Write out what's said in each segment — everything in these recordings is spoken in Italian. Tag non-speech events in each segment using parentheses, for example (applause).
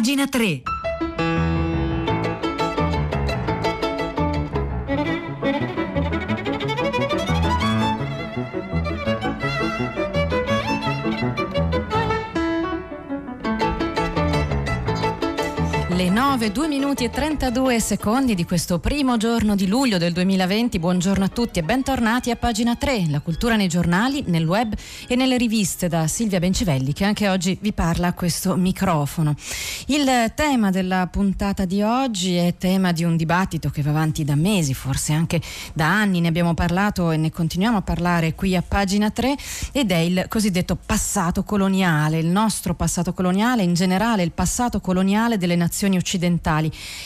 pagina 3. 9, 2 minuti e 32 secondi di questo primo giorno di luglio del 2020. Buongiorno a tutti e bentornati a pagina 3, la cultura nei giornali, nel web e nelle riviste da Silvia Bencivelli che anche oggi vi parla a questo microfono. Il tema della puntata di oggi è tema di un dibattito che va avanti da mesi, forse anche da anni, ne abbiamo parlato e ne continuiamo a parlare qui a pagina 3 ed è il cosiddetto passato coloniale, il nostro passato coloniale, in generale il passato coloniale delle nazioni occidentali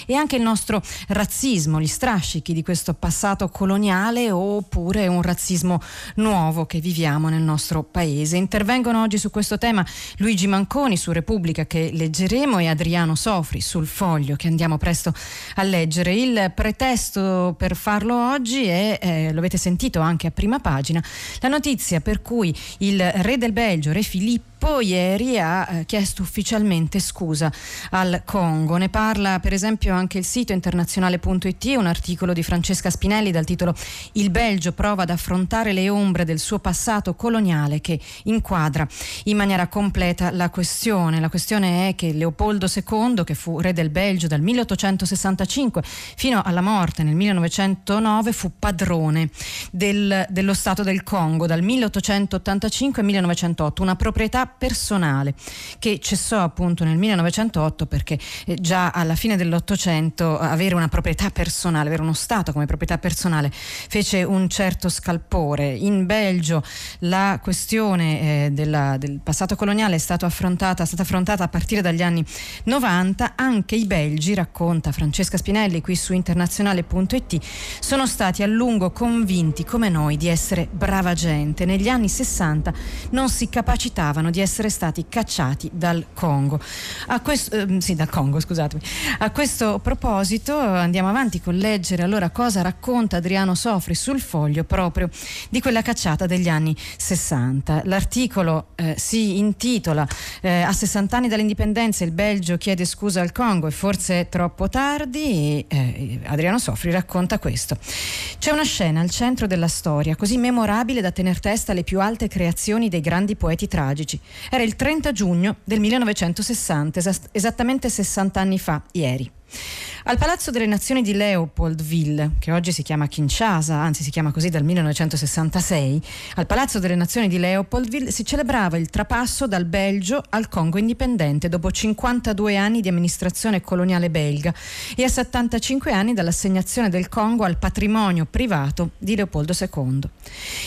e anche il nostro razzismo, gli strascichi di questo passato coloniale oppure un razzismo nuovo che viviamo nel nostro paese. Intervengono oggi su questo tema Luigi Manconi su Repubblica che leggeremo e Adriano Sofri sul foglio che andiamo presto a leggere. Il pretesto per farlo oggi è, eh, lo avete sentito anche a prima pagina, la notizia per cui il re del Belgio, re Filippo, ieri ha eh, chiesto ufficialmente scusa al Congo. Ne parla per esempio anche il sito internazionale.it, un articolo di Francesca Spinelli dal titolo Il Belgio prova ad affrontare le ombre del suo passato coloniale che inquadra in maniera completa la questione. La questione è che Leopoldo II, che fu re del Belgio dal 1865 fino alla morte nel 1909, fu padrone del, dello Stato del Congo dal 1885 al 1908, una proprietà personale che cessò appunto nel 1908 perché eh, già alla fine dell'Ottocento avere una proprietà personale, avere uno Stato come proprietà personale fece un certo scalpore. In Belgio la questione eh, della, del passato coloniale è stata affrontata, è stata affrontata a partire dagli anni 90, anche i belgi, racconta Francesca Spinelli qui su internazionale.it, sono stati a lungo convinti come noi di essere brava gente. Negli anni 60 non si capacitavano di essere stati cacciati dal Congo. A questo, eh, sì, dal Congo, scusatemi. A questo proposito andiamo avanti con leggere allora cosa racconta Adriano Sofri sul foglio proprio di quella cacciata degli anni 60. L'articolo eh, si intitola eh, A 60 anni dall'indipendenza il Belgio chiede scusa al Congo e forse è troppo tardi e eh, Adriano Sofri racconta questo. C'è una scena al centro della storia così memorabile da tener testa alle più alte creazioni dei grandi poeti tragici. Era il 30 giugno del 1960, esattamente 60 anni fa, ieri. Al Palazzo delle Nazioni di Leopoldville, che oggi si chiama Kinshasa, anzi si chiama così dal 1966, al Palazzo delle Nazioni di Leopoldville si celebrava il trapasso dal Belgio al Congo indipendente dopo 52 anni di amministrazione coloniale belga e a 75 anni dall'assegnazione del Congo al patrimonio privato di Leopoldo II.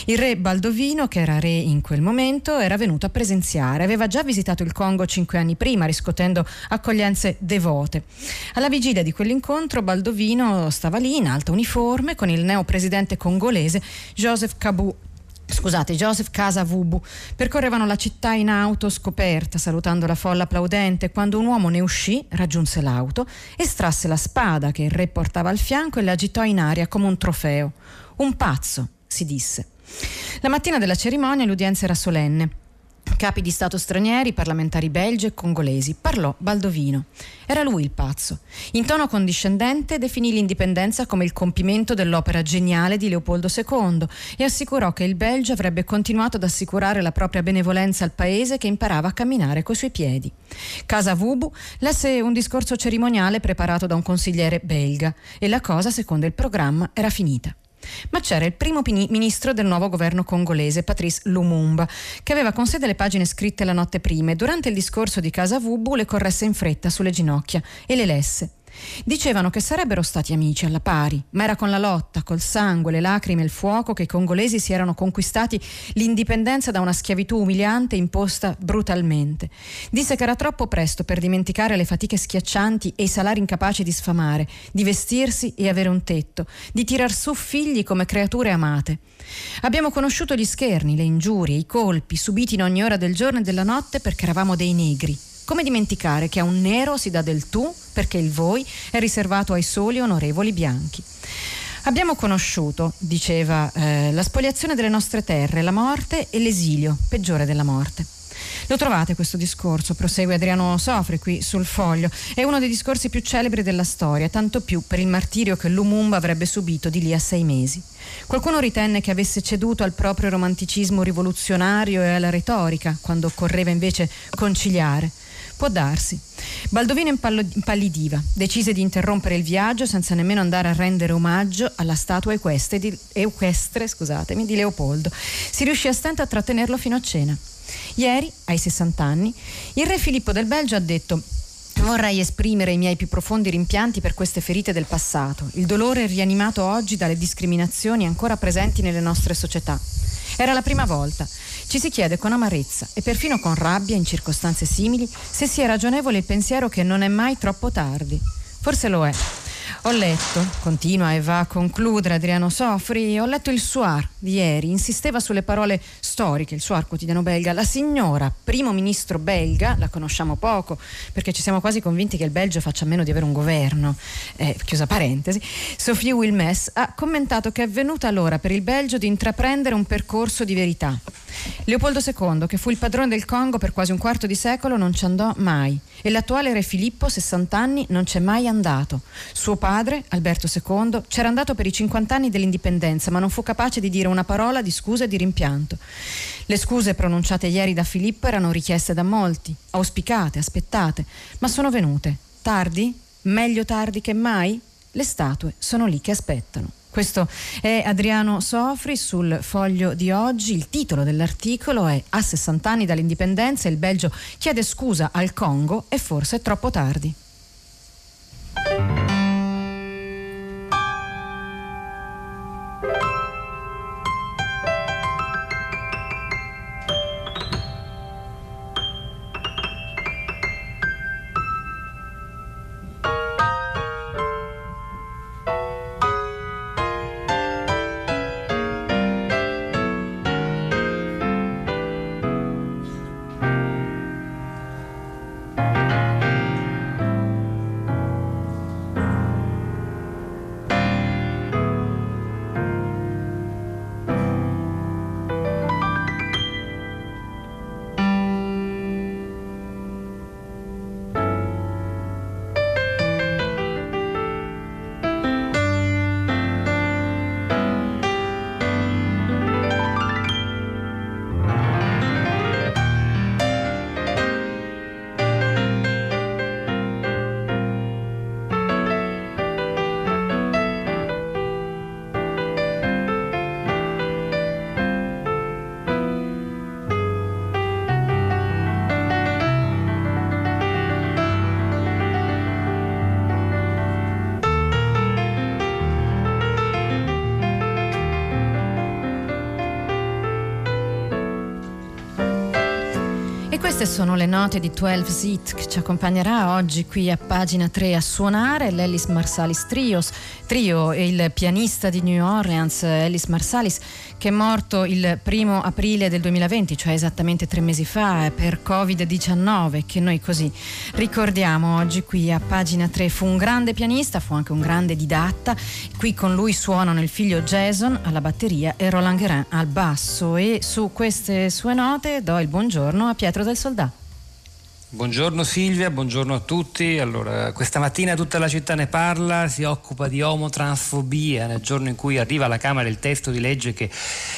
Il re Baldovino, che era re in quel momento, era venuto a presenziare, aveva già visitato il Congo cinque anni prima, riscuotendo accoglienze devote. Alla vigilia di quell'incontro Baldovino stava lì in alta uniforme con il neopresidente congolese Joseph Kabou Scusate, Joseph Casa Vubu percorrevano la città in auto scoperta, salutando la folla applaudente, quando un uomo ne uscì, raggiunse l'auto, estrasse la spada che il re portava al fianco e la agitò in aria come un trofeo. Un pazzo, si disse. La mattina della cerimonia l'udienza era solenne. Capi di Stato stranieri, parlamentari belgi e congolesi. Parlò Baldovino. Era lui il pazzo. In tono condiscendente definì l'indipendenza come il compimento dell'opera geniale di Leopoldo II e assicurò che il Belgio avrebbe continuato ad assicurare la propria benevolenza al paese che imparava a camminare coi suoi piedi. Casa Vubu lesse un discorso cerimoniale preparato da un consigliere belga e la cosa, secondo il programma, era finita. Ma c'era il primo ministro del nuovo governo congolese, Patrice Lumumba, che aveva con sé delle pagine scritte la notte prima e durante il discorso di Casa Vubu le corresse in fretta sulle ginocchia e le lesse. Dicevano che sarebbero stati amici alla pari, ma era con la lotta, col sangue, le lacrime e il fuoco che i congolesi si erano conquistati l'indipendenza da una schiavitù umiliante imposta brutalmente. Disse che era troppo presto per dimenticare le fatiche schiaccianti e i salari incapaci di sfamare, di vestirsi e avere un tetto, di tirar su figli come creature amate. Abbiamo conosciuto gli scherni, le ingiurie, i colpi subiti in ogni ora del giorno e della notte perché eravamo dei negri. Come dimenticare che a un nero si dà del tu perché il voi è riservato ai soli onorevoli bianchi. Abbiamo conosciuto, diceva, eh, la spoliazione delle nostre terre, la morte e l'esilio, peggiore della morte. Lo trovate questo discorso, prosegue Adriano Sofri qui sul foglio, è uno dei discorsi più celebri della storia, tanto più per il martirio che Lumumba avrebbe subito di lì a sei mesi. Qualcuno ritenne che avesse ceduto al proprio romanticismo rivoluzionario e alla retorica, quando occorreva invece conciliare. Può darsi. Baldovino impallidiva, decise di interrompere il viaggio senza nemmeno andare a rendere omaggio alla statua equestre di, equestre, di Leopoldo. Si riuscì a stento a trattenerlo fino a cena. Ieri, ai 60 anni, il re Filippo del Belgio ha detto Vorrei esprimere i miei più profondi rimpianti per queste ferite del passato, il dolore rianimato oggi dalle discriminazioni ancora presenti nelle nostre società. Era la prima volta. Ci si chiede con amarezza e perfino con rabbia, in circostanze simili, se sia ragionevole il pensiero che non è mai troppo tardi. Forse lo è. Ho letto, continua e va a concludere Adriano Sofri, ho letto il Soir di ieri, insisteva sulle parole storiche, il Soir quotidiano belga, la signora primo ministro belga, la conosciamo poco perché ci siamo quasi convinti che il Belgio faccia a meno di avere un governo, eh, chiusa parentesi, Sophie Wilmès ha commentato che è venuta l'ora per il Belgio di intraprendere un percorso di verità. Leopoldo II, che fu il padrone del Congo per quasi un quarto di secolo, non ci andò mai e l'attuale re Filippo, 60 anni, non c'è mai andato. Suo padre, Alberto II, c'era andato per i 50 anni dell'indipendenza, ma non fu capace di dire una parola di scusa e di rimpianto. Le scuse pronunciate ieri da Filippo erano richieste da molti, auspicate, aspettate, ma sono venute. Tardi? Meglio tardi che mai? Le statue sono lì che aspettano. Questo è Adriano Sofri sul foglio di oggi. Il titolo dell'articolo è A 60 anni dall'indipendenza il Belgio chiede scusa al Congo e forse è troppo tardi. Queste sono le note di 12 Zit che ci accompagnerà oggi qui a pagina 3 a suonare l'Ellis Marsalis Trios, Trio il pianista di New Orleans Ellis Marsalis che è morto il primo aprile del 2020, cioè esattamente tre mesi fa per Covid-19 che noi così ricordiamo oggi qui a pagina 3. Fu un grande pianista, fu anche un grande didatta, qui con lui suonano il figlio Jason alla batteria e Roland Guerin al basso e su queste sue note do il buongiorno a Pietro del soldato. Buongiorno Silvia, buongiorno a tutti. Allora, questa mattina tutta la città ne parla, si occupa di omotransfobia nel giorno in cui arriva alla Camera il testo di legge che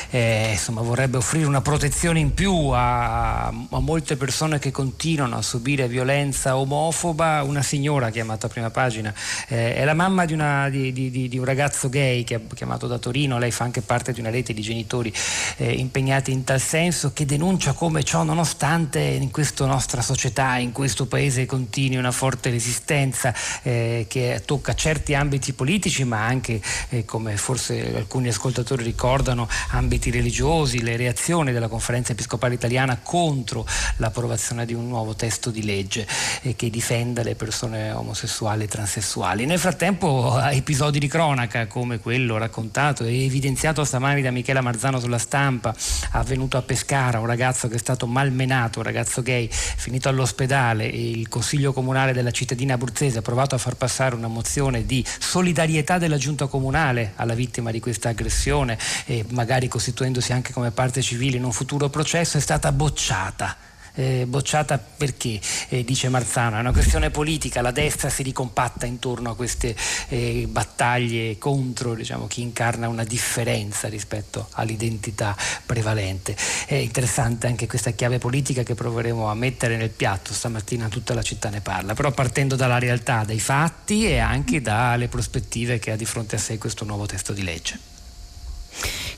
eh, insomma, vorrebbe offrire una protezione in più a, a, molte persone che continuano a subire violenza omofoba. Una signora chiamata a prima pagina eh, è la mamma di, una, di, di, di, un ragazzo gay che ha chiamato da Torino, lei fa anche parte di una rete di genitori eh, impegnati in tal senso, che denuncia come ciò nonostante in questa nostra società in questo paese continui una forte resistenza eh, che tocca certi ambiti politici ma anche eh, come forse alcuni ascoltatori ricordano ambiti religiosi, le reazioni della conferenza episcopale italiana contro l'approvazione di un nuovo testo di legge eh, che difenda le persone omosessuali e transessuali. Nel frattempo episodi di cronaca come quello raccontato e evidenziato stamani da Michela Marzano sulla stampa, avvenuto a Pescara, un ragazzo che è stato malmenato, un ragazzo gay, finito all'ospedale all'ospedale il Consiglio Comunale della cittadina abruzzese ha provato a far passare una mozione di solidarietà della Giunta Comunale alla vittima di questa aggressione e magari costituendosi anche come parte civile in un futuro processo è stata bocciata eh, bocciata perché, eh, dice Marzano, è una questione politica, la destra si ricompatta intorno a queste eh, battaglie contro diciamo, chi incarna una differenza rispetto all'identità prevalente. È interessante anche questa chiave politica che proveremo a mettere nel piatto, stamattina tutta la città ne parla, però partendo dalla realtà, dai fatti e anche dalle prospettive che ha di fronte a sé questo nuovo testo di legge.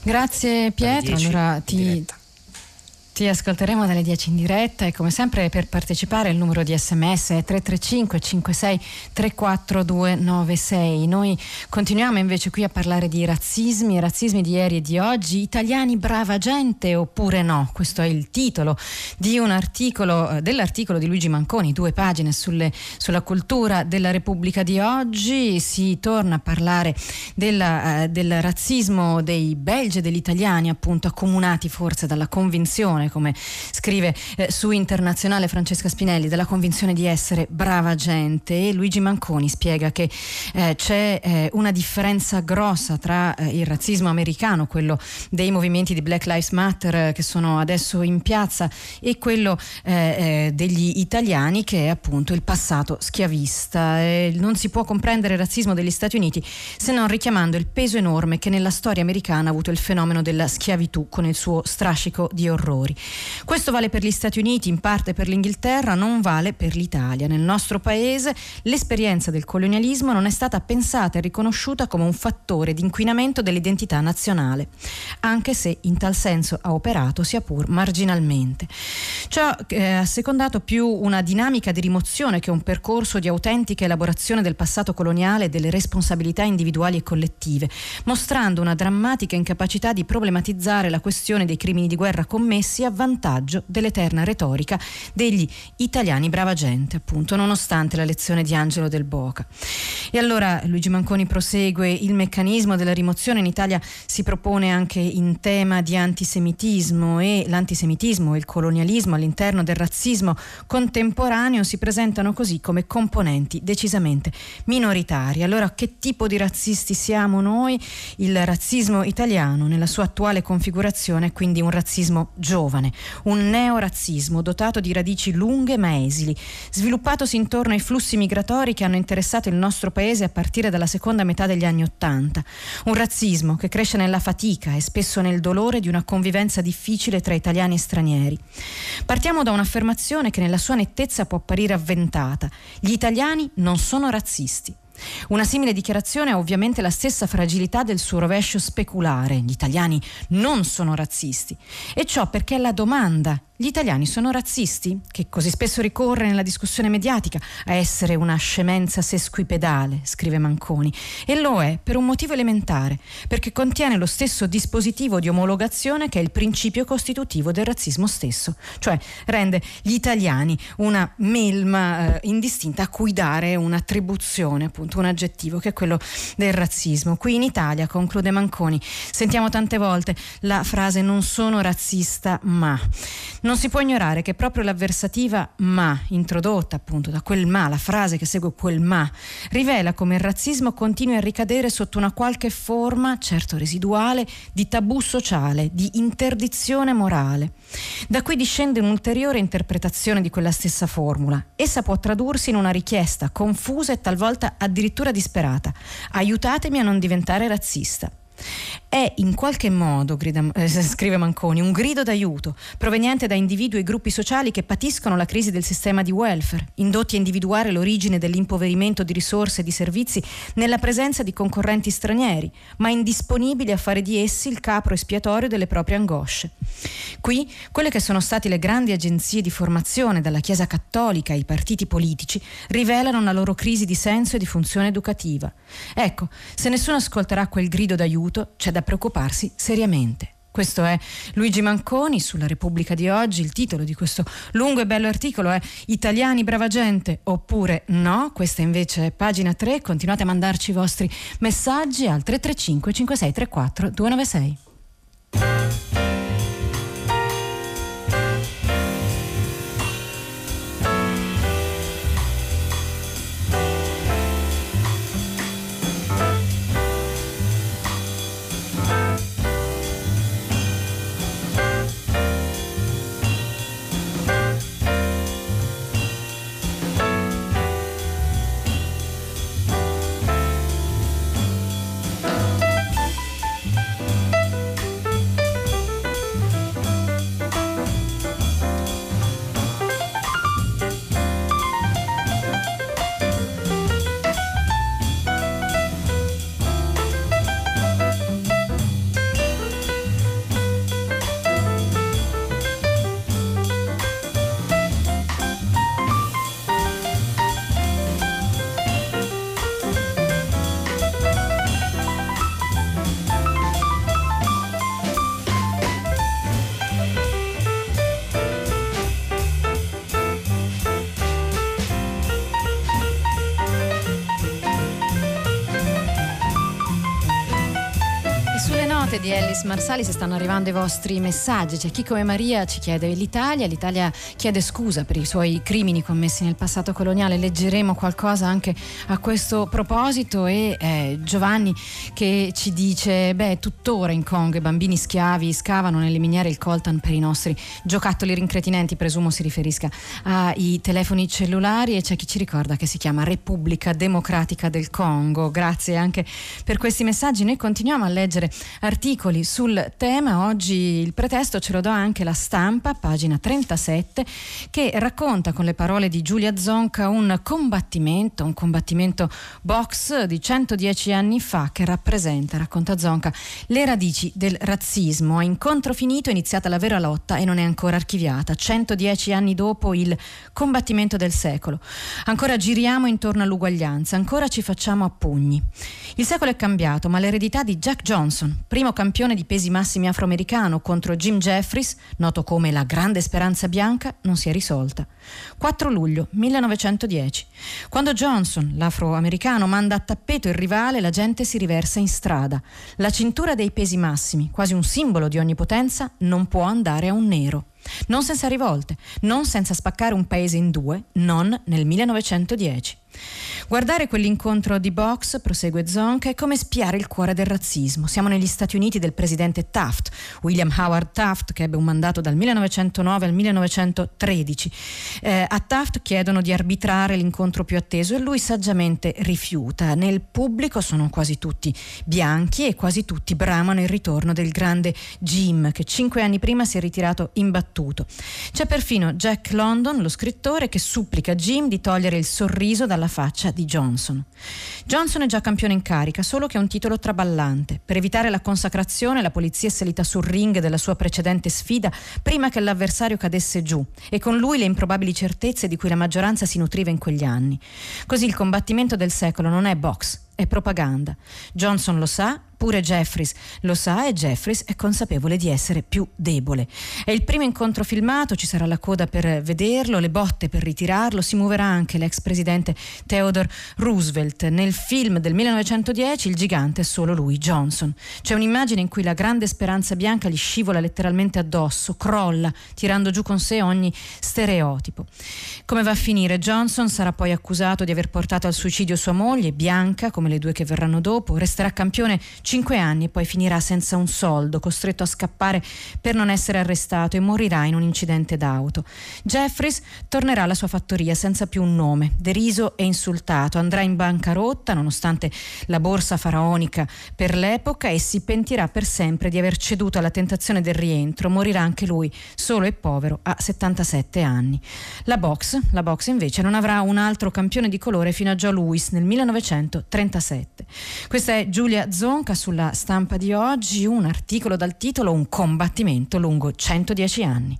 Grazie Pietro, allora ti, ti ascolteremo dalle 10 in diretta e come sempre per partecipare il numero di sms è 335 56 34296. Noi continuiamo invece qui a parlare di razzismi, razzismi di ieri e di oggi. Italiani brava gente oppure no? Questo è il titolo articolo, eh, dell'articolo di Luigi Manconi, due pagine sulle, sulla cultura della Repubblica di oggi. Si torna a parlare della, eh, del razzismo dei belgi e degli italiani appunto accomunati forse dalla convinzione convinzione, come scrive eh, su Internazionale Francesca Spinelli, della convinzione di essere brava gente e Luigi Manconi spiega che eh, c'è eh, una differenza grossa tra eh, il razzismo americano, quello dei movimenti di Black Lives Matter eh, che sono adesso in piazza e quello degli italiani che è appunto il passato schiavista. non si può comprendere il razzismo degli Stati Uniti se non richiamando il peso enorme che nella storia americana ha avuto il fenomeno della schiavitù con il suo strascico di orrori minori. Questo vale per gli Stati Uniti, in parte per l'Inghilterra, non vale per l'Italia. Nel nostro paese l'esperienza del colonialismo non è stata pensata e riconosciuta come un fattore di inquinamento dell'identità nazionale, anche se in tal senso ha operato sia pur marginalmente. Ciò eh, ha secondato più una dinamica di rimozione che un percorso di autentica elaborazione del passato coloniale e delle responsabilità individuali e collettive, mostrando una drammatica incapacità di problematizzare la questione dei crimini di guerra commessi messi a vantaggio dell'eterna retorica degli italiani brava gente, appunto, nonostante la lezione di Angelo del Boca. E allora Luigi Manconi prosegue, il meccanismo della rimozione in Italia si propone anche in tema di antisemitismo e l'antisemitismo e il colonialismo all'interno del razzismo contemporaneo si presentano così come componenti decisamente minoritari. Allora che tipo di razzisti siamo noi? Il razzismo italiano nella sua attuale configurazione è quindi un razzismo giovane giovane, un neorazzismo dotato di radici lunghe ma esili, sviluppatosi intorno ai flussi migratori che hanno interessato il nostro paese a partire dalla seconda metà degli anni Ottanta. Un razzismo che cresce nella fatica e spesso nel dolore di una convivenza difficile tra italiani e stranieri. Partiamo da un'affermazione che nella sua nettezza può apparire avventata. Gli italiani non sono razzisti. Una simile dichiarazione ha ovviamente la stessa fragilità del suo rovescio speculare. Gli italiani non sono razzisti. E ciò perché la domanda gli italiani sono razzisti, che così spesso ricorre nella discussione mediatica a essere una scemenza sesquipedale, scrive Manconi, e lo è per un motivo elementare, perché contiene lo stesso dispositivo di omologazione che è il principio costitutivo del razzismo stesso, cioè rende gli italiani una melma eh, indistinta a cui dare un'attribuzione, appunto un aggettivo, che è quello del razzismo. Qui in Italia, conclude Manconi, sentiamo tante volte la frase non sono razzista ma. Non non si può ignorare che proprio l'avversativa ma, introdotta appunto da quel ma, la frase che segue quel ma, rivela come il razzismo continui a ricadere sotto una qualche forma, certo residuale, di tabù sociale, di interdizione morale. Da qui discende un'ulteriore interpretazione di quella stessa formula. Essa può tradursi in una richiesta confusa e talvolta addirittura disperata. Aiutatemi a non diventare razzista è in qualche modo, grida, eh, (laughs) scrive Manconi, un grido d'aiuto proveniente da individui e gruppi sociali che patiscono la crisi del sistema di welfare, indotti a individuare l'origine dell'impoverimento di risorse e di servizi nella presenza di concorrenti stranieri, ma indisponibili a fare di essi il capro espiatorio delle proprie angosce. Qui, quelle che sono state le grandi agenzie di formazione, dalla Chiesa Cattolica ai partiti politici, rivelano una loro crisi di senso e di funzione educativa. Ecco, se nessuno ascolterà quel grido d'aiuto, c'è da da preoccuparsi seriamente. Questo è Luigi Manconi sulla Repubblica di oggi. Il titolo di questo lungo e bello articolo è Italiani brava gente oppure no. Questa invece è pagina 3. Continuate a mandarci i vostri messaggi al 335 5634 296. Marsali se stanno arrivando i vostri messaggi. C'è chi come Maria ci chiede l'Italia, l'Italia chiede scusa per i suoi crimini commessi nel passato coloniale. Leggeremo qualcosa anche a questo proposito e eh, Giovanni che ci dice, beh, tuttora in Congo i bambini schiavi scavano nelle miniere il coltan per i nostri giocattoli rincretinenti, presumo si riferisca ai telefoni cellulari e c'è chi ci ricorda che si chiama Repubblica Democratica del Congo. Grazie anche per questi messaggi. Noi continuiamo a leggere articoli sul tema. Oggi il pretesto ce lo do anche la stampa, pagina 37, che racconta con le parole di Giulia Zonca un combattimento, un combattimento box di 110 anni fa che rappresenta, racconta Zonca, le radici del razzismo. A incontro finito è iniziata la vera lotta e non è ancora archiviata. 110 anni dopo il combattimento del secolo. Ancora giriamo intorno all'uguaglianza, ancora ci facciamo a pugni. Il secolo è cambiato, ma l'eredità di Jack Johnson, primo campione di pesi massimi afroamericano contro Jim Jeffries, noto come la grande speranza bianca, non si è risolta. 4 luglio 1910. Quando Johnson, l'afroamericano, manda a tappeto il rivale, la gente si riversa in strada. La cintura dei pesi massimi, quasi un simbolo di onnipotenza, non può andare a un nero. Non senza rivolte, non senza spaccare un paese in due, non nel 1910. Guardare quell'incontro di box, prosegue Zonk, è come spiare il cuore del razzismo. Siamo negli Stati Uniti del presidente Taft, William Howard Taft, che ebbe un mandato dal 1909 al 1913. Eh, a Taft chiedono di arbitrare l'incontro più atteso e lui saggiamente rifiuta. Nel pubblico sono quasi tutti bianchi e quasi tutti bramano il ritorno del grande Jim, che cinque anni prima si è ritirato imbattuto. C'è perfino Jack London, lo scrittore, che supplica Jim di togliere il sorriso dalla faccia di Johnson. Johnson è già campione in carica, solo che è un titolo traballante. Per evitare la consacrazione, la polizia è salita sul ring della sua precedente sfida prima che l'avversario cadesse giù e con lui le improbabili certezze di cui la maggioranza si nutriva in quegli anni. Così il combattimento del secolo non è box, è propaganda. Johnson lo sa, Pure Jeffries lo sa e Jeffries è consapevole di essere più debole. È il primo incontro filmato, ci sarà la coda per vederlo, le botte per ritirarlo, si muoverà anche l'ex presidente Theodore Roosevelt. Nel film del 1910 il gigante è solo lui, Johnson. C'è un'immagine in cui la grande speranza bianca gli scivola letteralmente addosso, crolla, tirando giù con sé ogni stereotipo. Come va a finire? Johnson sarà poi accusato di aver portato al suicidio sua moglie, Bianca, come le due che verranno dopo, resterà campione cinque anni e poi finirà senza un soldo, costretto a scappare per non essere arrestato e morirà in un incidente d'auto. Jeffries tornerà alla sua fattoria senza più un nome, deriso e insultato, andrà in bancarotta nonostante la borsa faraonica per l'epoca e si pentirà per sempre di aver ceduto alla tentazione del rientro, morirà anche lui solo e povero a 77 anni. La box, la box invece non avrà un altro campione di colore fino a Joe Louis nel 1937. Questa è Giulia Zonca sulla stampa di oggi un articolo dal titolo Un combattimento lungo 110 anni.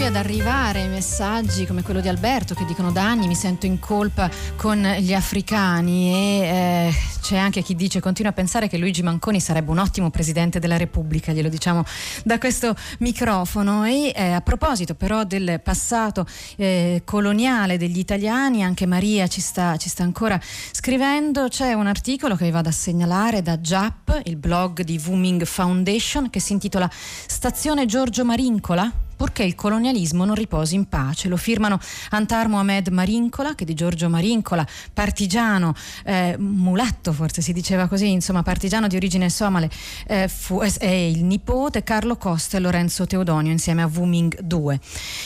Qui ad arrivare messaggi come quello di Alberto che dicono da anni mi sento in colpa con gli africani. E eh, c'è anche chi dice continua a pensare che Luigi Manconi sarebbe un ottimo presidente della Repubblica, glielo diciamo da questo microfono. E eh, a proposito però del passato eh, coloniale degli italiani, anche Maria ci sta, ci sta ancora scrivendo, c'è un articolo che vi vado a segnalare da JAP, il blog di Wooming Foundation che si intitola Stazione Giorgio Marincola purché il colonialismo non riposi in pace. Lo firmano Antar Mohamed Marincola, che di Giorgio Marincola, partigiano, eh, mulatto forse si diceva così, insomma partigiano di origine somale, eh, fu, è il nipote Carlo Costa e Lorenzo Teodonio insieme a Wu Ming II.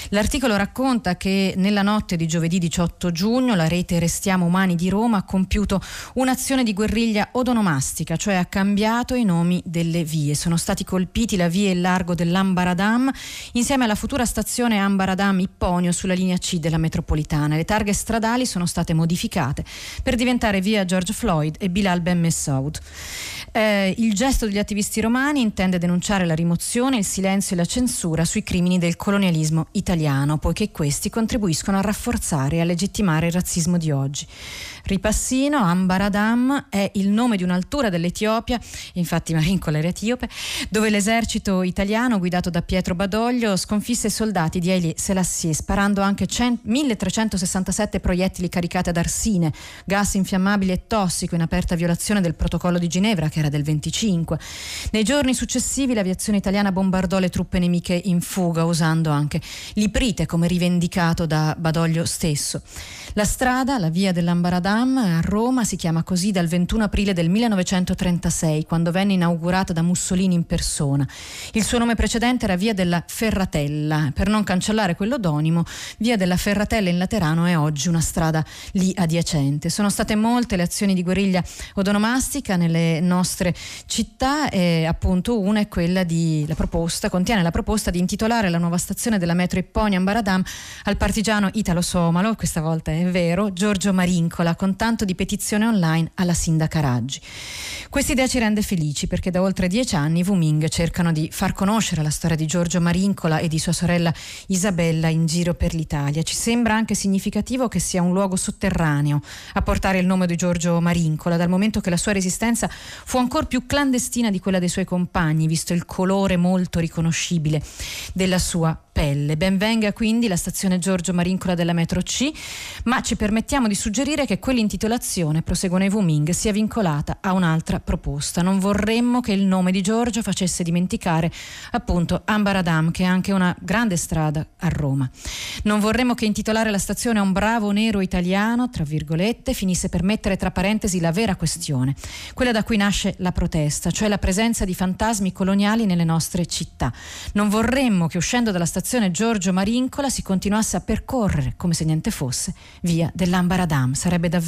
L'articolo racconta che nella notte di giovedì 18 giugno la rete Restiamo Umani di Roma ha compiuto un'azione di guerriglia odonomastica, cioè ha cambiato i nomi delle vie. Sono stati colpiti la via e il largo dell'Ambaradam insieme alla futura stazione Ambaradam Ipponio sulla linea C della metropolitana. Le targhe stradali sono state modificate per diventare via George Floyd e Bilal Ben Messaoud. Eh, il gesto degli attivisti romani intende denunciare la rimozione, il silenzio e la censura sui crimini del colonialismo italiano, poiché questi contribuiscono a rafforzare e a legittimare il razzismo di oggi. Ripassino, Ambaradam, è il nome di un'altura dell'Etiopia, infatti Marincola era etiope, dove l'esercito italiano guidato da Pietro Badoglio sconfisse i soldati di Haile Selassie sparando anche 100, 1367 proiettili caricati ad arsine, gas infiammabile e tossico in aperta violazione del protocollo di Ginevra che era del 25. Nei giorni successivi l'aviazione italiana bombardò le truppe nemiche in fuga usando anche l'iprite come rivendicato da Badoglio stesso. La strada, la via dell'Ambaradam a Roma si chiama così dal 21 aprile del 1936, quando venne inaugurata da Mussolini in persona. Il suo nome precedente era via della Ferratella. Per non cancellare quello d'onimo, via della Ferratella in Laterano è oggi una strada lì adiacente. Sono state molte le azioni di guerriglia odonomastica nelle nostre città e appunto una è quella di la proposta, contiene la proposta di intitolare la nuova stazione della metro Ipponia Ambaradam al partigiano italo-somalo, questa volta è vero, Giorgio Marincola, con tanto di petizione online alla sindaca Raggi. Questa idea ci rende felici perché da oltre dieci anni i Wuming cercano di far conoscere la storia di Giorgio Marincola e di sua sorella Isabella in giro per l'Italia. Ci sembra anche significativo che sia un luogo sotterraneo a portare il nome di Giorgio Marincola, dal momento che la sua resistenza fu ancora più clandestina di quella dei suoi compagni, visto il colore molto riconoscibile della sua pelle. Benvenga quindi la stazione Giorgio Marincola della metro C, ma ci permettiamo di suggerire che quell'intitolazione, proseguono i Wuming, sia vincolata a un'altra proposta. Non vorremmo che il nome di Giorgio facesse dimenticare appunto Ambaradam, che è anche una grande strada a Roma. Non vorremmo che intitolare la stazione a un bravo nero italiano, tra virgolette, finisse per mettere tra parentesi la vera questione, quella da cui nasce la protesta, cioè la presenza di fantasmi coloniali nelle nostre città. Non vorremmo che uscendo dalla stazione Giorgio Marincola si continuasse a percorrere, come se niente fosse, via dell'Ambaradam. Sarebbe davvero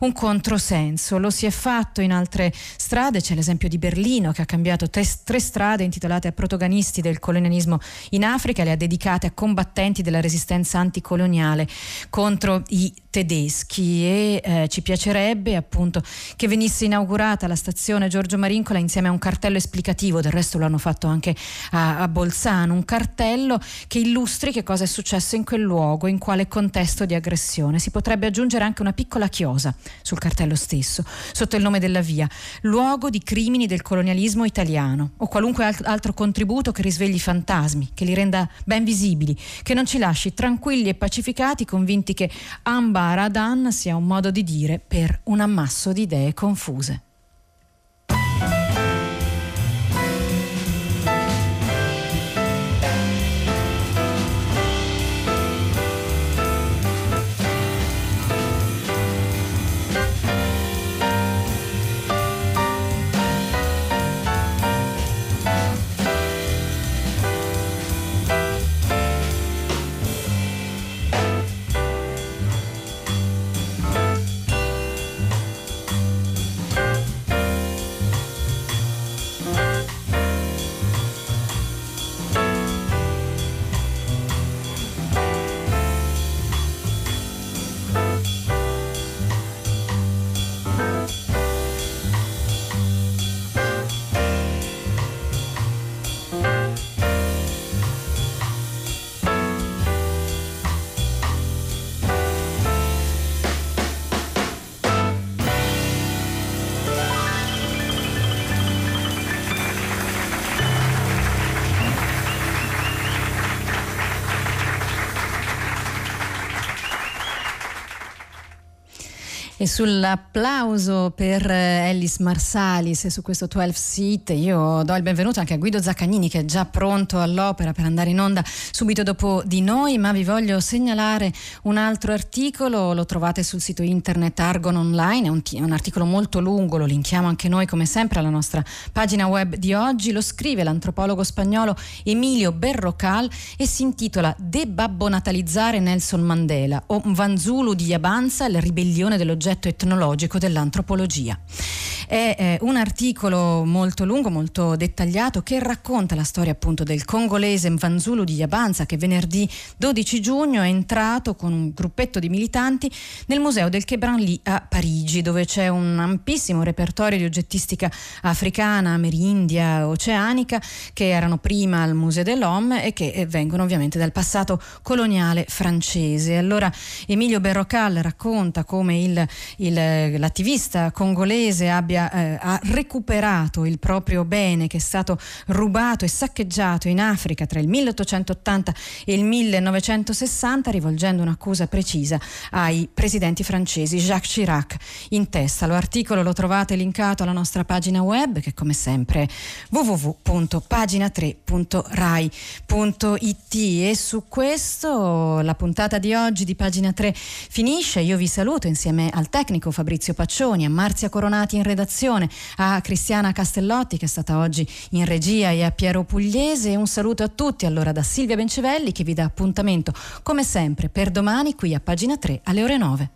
un controsenso. Lo si è fatto in altre strade, c'è l'esempio di Berlino che ha cambiato tre, tre strade intitolate a protagonisti del colonialismo in Africa, le ha dedicate a combattenti della resistenza anticoloniale contro i tedeschi e eh, ci piacerebbe appunto che venisse inaugurata la stazione Giorgio Marincola insieme a un cartello esplicativo, del resto lo hanno fatto anche a, a Bolzano, un cartello che illustri che cosa è successo in quel luogo, in quale contesto di aggressione. Si potrebbe aggiungere anche una piccola chiosa sul cartello stesso, sotto il nome della via, luogo di crimini del colonialismo italiano o qualunque altro contributo che risvegli i fantasmi, che li renda ben visibili, che non ci lasci tranquilli e pacificati, convinti che Ambar Adan sia un modo di dire per un ammasso di idee confuse. E sull'applauso per Ellis Marsalis e su questo 12 seat io do il benvenuto anche a Guido Zaccagnini che è già pronto all'opera per andare in onda subito dopo di noi, ma vi voglio segnalare un altro articolo, lo trovate sul sito internet Argon Online, è un, un articolo molto lungo, lo linkiamo anche noi come sempre alla nostra pagina web di oggi, lo scrive l'antropologo spagnolo Emilio Berrocal e si intitola Debabbonatalizzare Nelson Mandela o Vanzulu di Yabanza, la ribellione dell'oggetto progetto etnologico dell'antropologia. È eh, un articolo molto lungo, molto dettagliato che racconta la storia appunto del congolese Mvanzulu di Yabanza che venerdì 12 giugno è entrato con un gruppetto di militanti nel museo del Quebranly a Parigi dove c'è un ampissimo repertorio di oggettistica africana, amerindia, oceanica che erano prima al Museo dell'Homme e che eh, vengono ovviamente dal passato coloniale francese. Allora Emilio Berrocal racconta come il il, l'attivista congolese abbia eh, ha recuperato il proprio bene che è stato rubato e saccheggiato in Africa tra il 1880 e il 1960 rivolgendo un'accusa precisa ai presidenti francesi Jacques Chirac in testa. L'articolo lo trovate linkato alla nostra pagina web che come sempre è www.pagina3.rai.it e su questo la puntata di oggi di pagina 3 finisce. Io vi saluto insieme al tecnico Fabrizio Paccioni, a Marzia Coronati in redazione, a Cristiana Castellotti che è stata oggi in regia e a Piero Pugliese. Un saluto a tutti allora da Silvia Bencivelli che vi dà appuntamento come sempre per domani qui a pagina 3 alle ore 9.